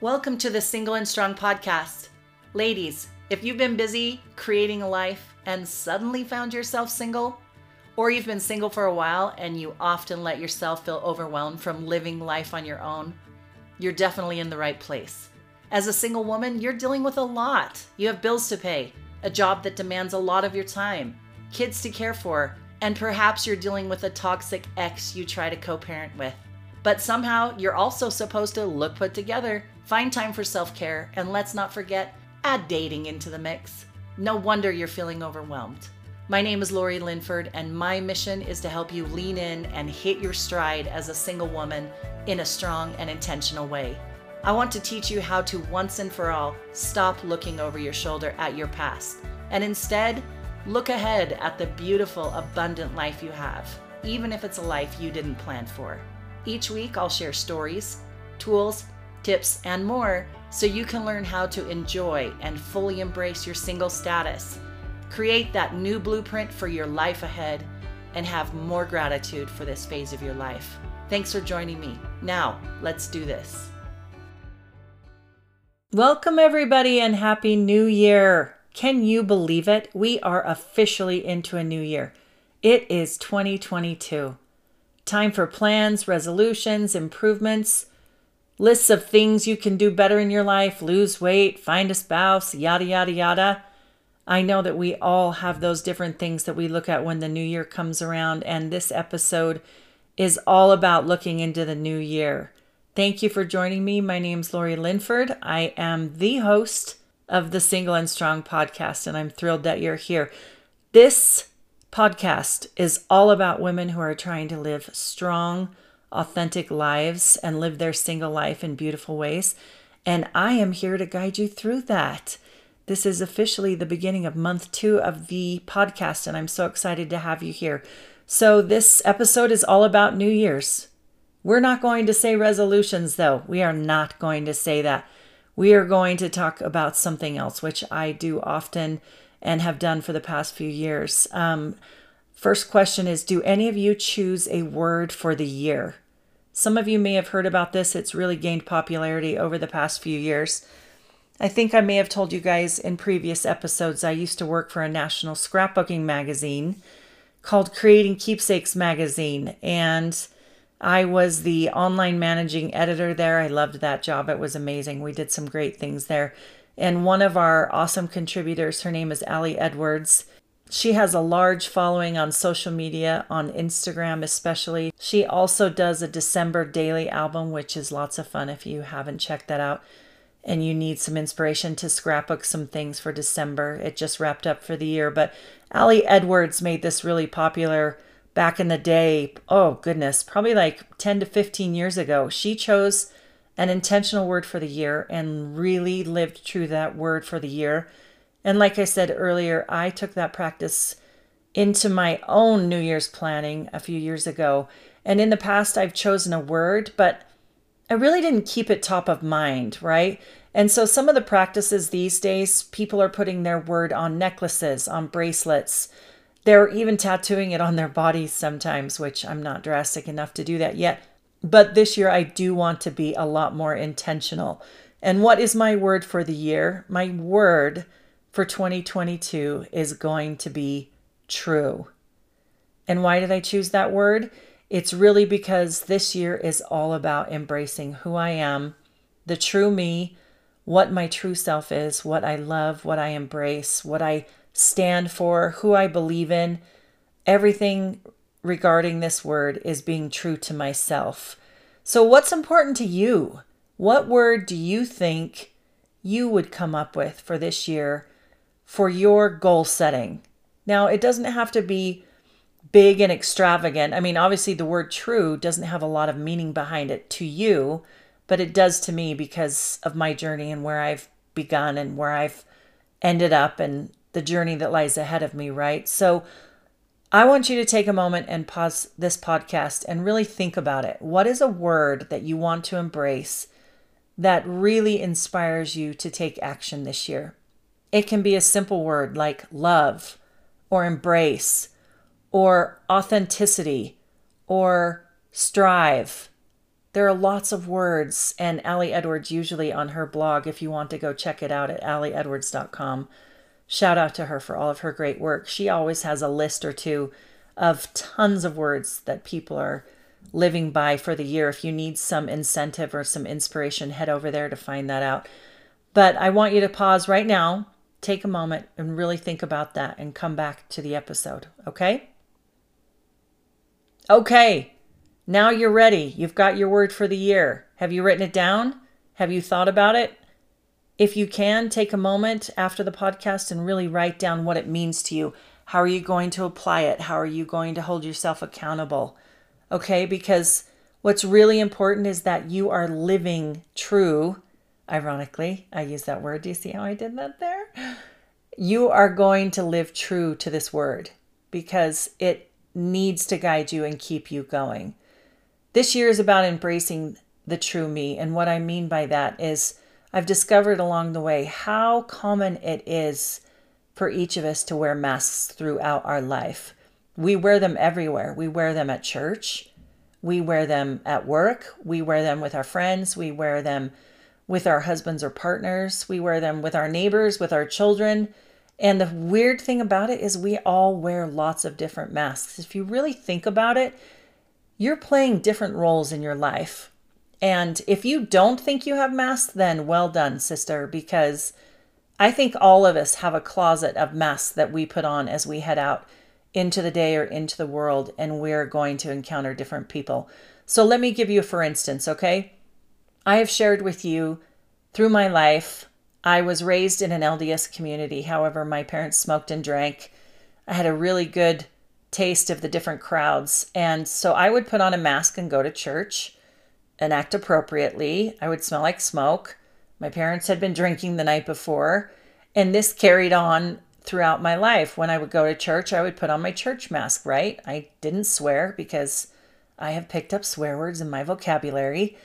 Welcome to the Single and Strong podcast. Ladies, if you've been busy creating a life and suddenly found yourself single, or you've been single for a while and you often let yourself feel overwhelmed from living life on your own, you're definitely in the right place. As a single woman, you're dealing with a lot. You have bills to pay, a job that demands a lot of your time, kids to care for, and perhaps you're dealing with a toxic ex you try to co parent with. But somehow you're also supposed to look put together, find time for self care, and let's not forget, add dating into the mix. No wonder you're feeling overwhelmed. My name is Lori Linford, and my mission is to help you lean in and hit your stride as a single woman in a strong and intentional way. I want to teach you how to once and for all stop looking over your shoulder at your past and instead look ahead at the beautiful, abundant life you have, even if it's a life you didn't plan for. Each week, I'll share stories, tools, tips, and more so you can learn how to enjoy and fully embrace your single status, create that new blueprint for your life ahead, and have more gratitude for this phase of your life. Thanks for joining me. Now, let's do this. Welcome, everybody, and Happy New Year! Can you believe it? We are officially into a new year. It is 2022. Time for plans, resolutions, improvements, lists of things you can do better in your life, lose weight, find a spouse, yada, yada, yada. I know that we all have those different things that we look at when the new year comes around, and this episode is all about looking into the new year. Thank you for joining me. My name's Lori Linford. I am the host of the Single and Strong podcast, and I'm thrilled that you're here. This podcast is all about women who are trying to live strong, authentic lives and live their single life in beautiful ways. And I am here to guide you through that. This is officially the beginning of month two of the podcast, and I'm so excited to have you here. So, this episode is all about New Year's. We're not going to say resolutions, though. We are not going to say that. We are going to talk about something else, which I do often and have done for the past few years. Um, first question is Do any of you choose a word for the year? Some of you may have heard about this. It's really gained popularity over the past few years. I think I may have told you guys in previous episodes, I used to work for a national scrapbooking magazine called Creating Keepsakes Magazine. And I was the online managing editor there. I loved that job. It was amazing. We did some great things there. And one of our awesome contributors, her name is Ali Edwards. She has a large following on social media, on Instagram especially. She also does a December daily album, which is lots of fun if you haven't checked that out and you need some inspiration to scrapbook some things for December. It just wrapped up for the year. But Ali Edwards made this really popular back in the day, oh goodness, probably like 10 to 15 years ago, she chose an intentional word for the year and really lived true that word for the year. And like I said earlier, I took that practice into my own New Year's planning a few years ago. And in the past, I've chosen a word, but I really didn't keep it top of mind, right? And so some of the practices these days, people are putting their word on necklaces, on bracelets, they're even tattooing it on their bodies sometimes, which I'm not drastic enough to do that yet. But this year, I do want to be a lot more intentional. And what is my word for the year? My word for 2022 is going to be true. And why did I choose that word? It's really because this year is all about embracing who I am, the true me, what my true self is, what I love, what I embrace, what I stand for, who I believe in. Everything regarding this word is being true to myself. So, what's important to you? What word do you think you would come up with for this year for your goal setting? Now, it doesn't have to be big and extravagant. I mean, obviously, the word true doesn't have a lot of meaning behind it to you, but it does to me because of my journey and where I've begun and where I've ended up and the journey that lies ahead of me, right? So I want you to take a moment and pause this podcast and really think about it. What is a word that you want to embrace that really inspires you to take action this year? It can be a simple word like love or embrace or authenticity or strive There are lots of words, and Ali Edwards usually on her blog, if you want to go check it out at aliedwards.com. Shout out to her for all of her great work. She always has a list or two of tons of words that people are living by for the year. If you need some incentive or some inspiration, head over there to find that out. But I want you to pause right now, take a moment, and really think about that and come back to the episode, okay? Okay, now you're ready. You've got your word for the year. Have you written it down? Have you thought about it? If you can, take a moment after the podcast and really write down what it means to you. How are you going to apply it? How are you going to hold yourself accountable? Okay, because what's really important is that you are living true. Ironically, I use that word. Do you see how I did that there? You are going to live true to this word because it needs to guide you and keep you going. This year is about embracing the true me. And what I mean by that is I've discovered along the way how common it is for each of us to wear masks throughout our life. We wear them everywhere. We wear them at church. We wear them at work. We wear them with our friends. We wear them with our husbands or partners. We wear them with our neighbors, with our children. And the weird thing about it is, we all wear lots of different masks. If you really think about it, you're playing different roles in your life. And if you don't think you have masks, then well done, sister, because I think all of us have a closet of masks that we put on as we head out into the day or into the world, and we're going to encounter different people. So let me give you, for instance, okay? I have shared with you through my life, I was raised in an LDS community. However, my parents smoked and drank. I had a really good taste of the different crowds. And so I would put on a mask and go to church and act appropriately. I would smell like smoke. My parents had been drinking the night before, and this carried on throughout my life. When I would go to church, I would put on my church mask, right? I didn't swear because I have picked up swear words in my vocabulary.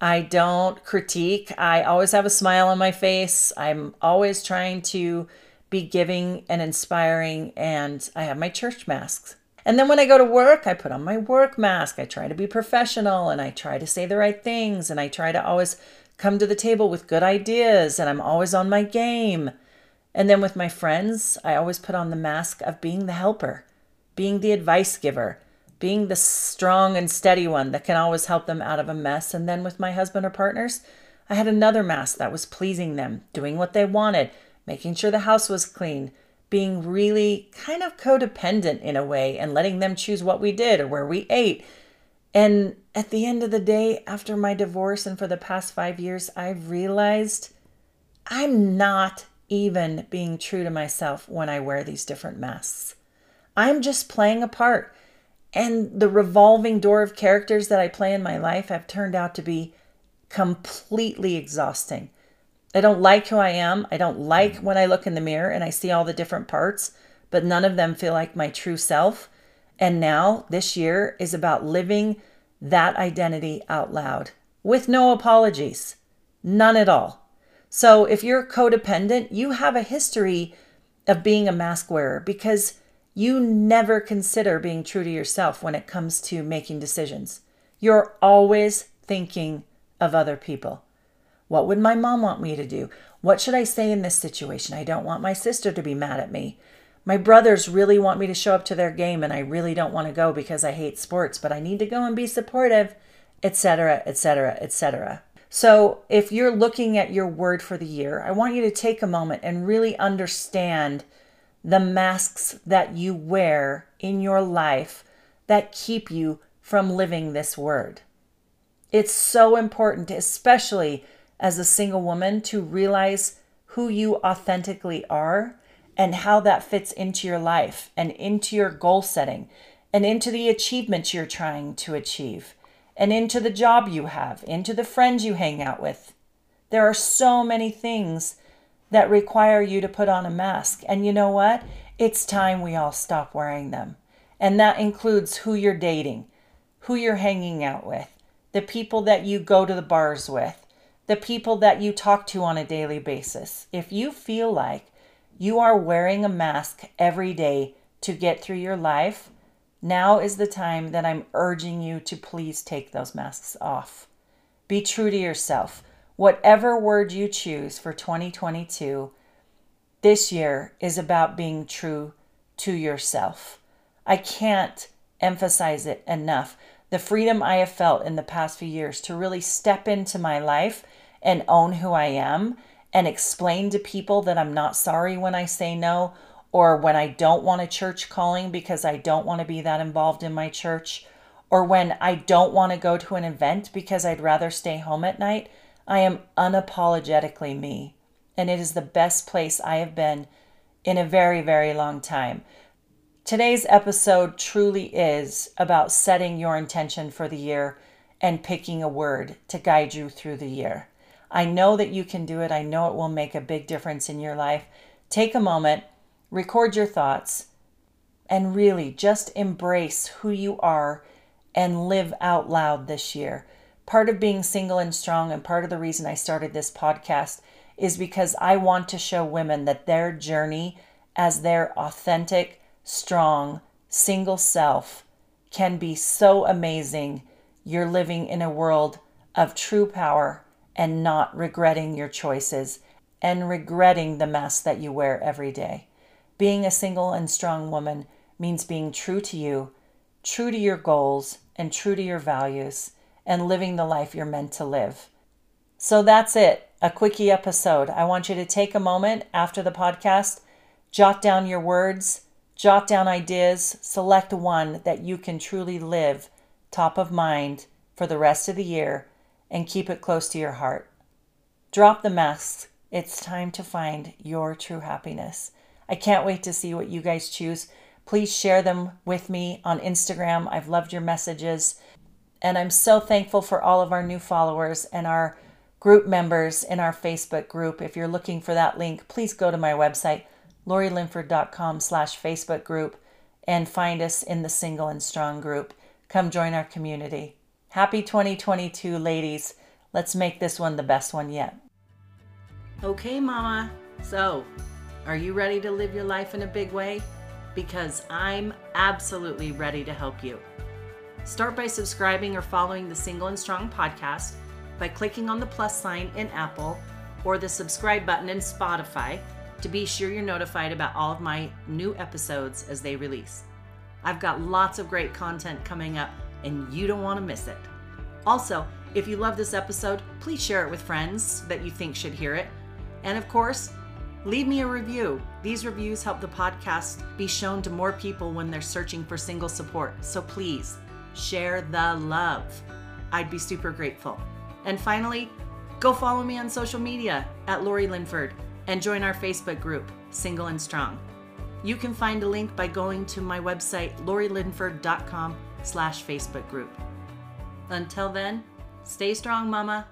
I don't critique. I always have a smile on my face. I'm always trying to be giving and inspiring, and I have my church masks. And then when I go to work, I put on my work mask. I try to be professional and I try to say the right things and I try to always come to the table with good ideas and I'm always on my game. And then with my friends, I always put on the mask of being the helper, being the advice giver, being the strong and steady one that can always help them out of a mess. And then with my husband or partners, I had another mask that was pleasing them, doing what they wanted, making sure the house was clean, being really kind of codependent in a way and letting them choose what we did or where we ate and at the end of the day, after my divorce and for the past five years, I've realized I'm not even being true to myself when I wear these different masks. I'm just playing a part. And the revolving door of characters that I play in my life have turned out to be completely exhausting. I don't like who I am. I don't like when I look in the mirror and I see all the different parts, but none of them feel like my true self. And now, this year is about living that identity out loud with no apologies, none at all. So, if you're codependent, you have a history of being a mask wearer because you never consider being true to yourself when it comes to making decisions. You're always thinking of other people. What would my mom want me to do? What should I say in this situation? I don't want my sister to be mad at me. My brothers really want me to show up to their game and I really don't want to go because I hate sports, but I need to go and be supportive, etc., etc., etc. So, if you're looking at your word for the year, I want you to take a moment and really understand the masks that you wear in your life that keep you from living this word. It's so important, especially as a single woman, to realize who you authentically are and how that fits into your life and into your goal setting and into the achievements you're trying to achieve and into the job you have, into the friends you hang out with. There are so many things that require you to put on a mask. And you know what? It's time we all stop wearing them. And that includes who you're dating, who you're hanging out with, the people that you go to the bars with, the people that you talk to on a daily basis. If you feel like you are wearing a mask every day to get through your life, now is the time that I'm urging you to please take those masks off. Be true to yourself. Whatever word you choose for 2022, this year is about being true to yourself. I can't emphasize it enough. The freedom I have felt in the past few years to really step into my life and own who I am and explain to people that I'm not sorry when I say no or when I don't want a church calling because I don't want to be that involved in my church or when I don't want to go to an event because I'd rather stay home at night. I am unapologetically me. And it is the best place I have been in a very, very long time. Today's episode truly is about setting your intention for the year and picking a word to guide you through the year. I know that you can do it. I know it will make a big difference in your life. Take a moment, record your thoughts, and really just embrace who you are and live out loud this year. Part of being single and strong, and part of the reason I started this podcast, is because I want to show women that their journey as their authentic, strong, single self can be so amazing. You're living in a world of true power and not regretting your choices and regretting the mask that you wear every day. Being a single and strong woman means being true to you, true to your goals, and true to your values, and living the life you're meant to live. So that's it, a quickie episode. I want you to take a moment after the podcast, jot down your words, jot down ideas, select one that you can truly live top of mind for the rest of the year and keep it close to your heart. Drop the masks. It's time to find your true happiness. I can't wait to see what you guys choose. Please share them with me on Instagram. I've loved your messages. And I'm so thankful for all of our new followers and our group members in our Facebook group. If you're looking for that link, please go to my website, lorilinford.com slash Facebook group and find us in the Single and Strong group. Come join our community. Happy 2022, ladies. Let's make this one the best one yet. Okay, Mama. So, are you ready to live your life in a big way? Because I'm absolutely ready to help you. Start by subscribing or following the Single and Strong podcast by clicking on the plus sign in Apple or the subscribe button in Spotify to be sure you're notified about all of my new episodes as they release. I've got lots of great content coming up and you don't want to miss it. Also, if you love this episode, please share it with friends that you think should hear it. And of course, leave me a review. These reviews help the podcast be shown to more people when they're searching for single support. So please share the love. I'd be super grateful. And finally, go follow me on social media at Lori Linford and join our Facebook group, Single and Strong. You can find a link by going to my website, lorilinford.com slash Facebook group. Until then, stay strong, Mama.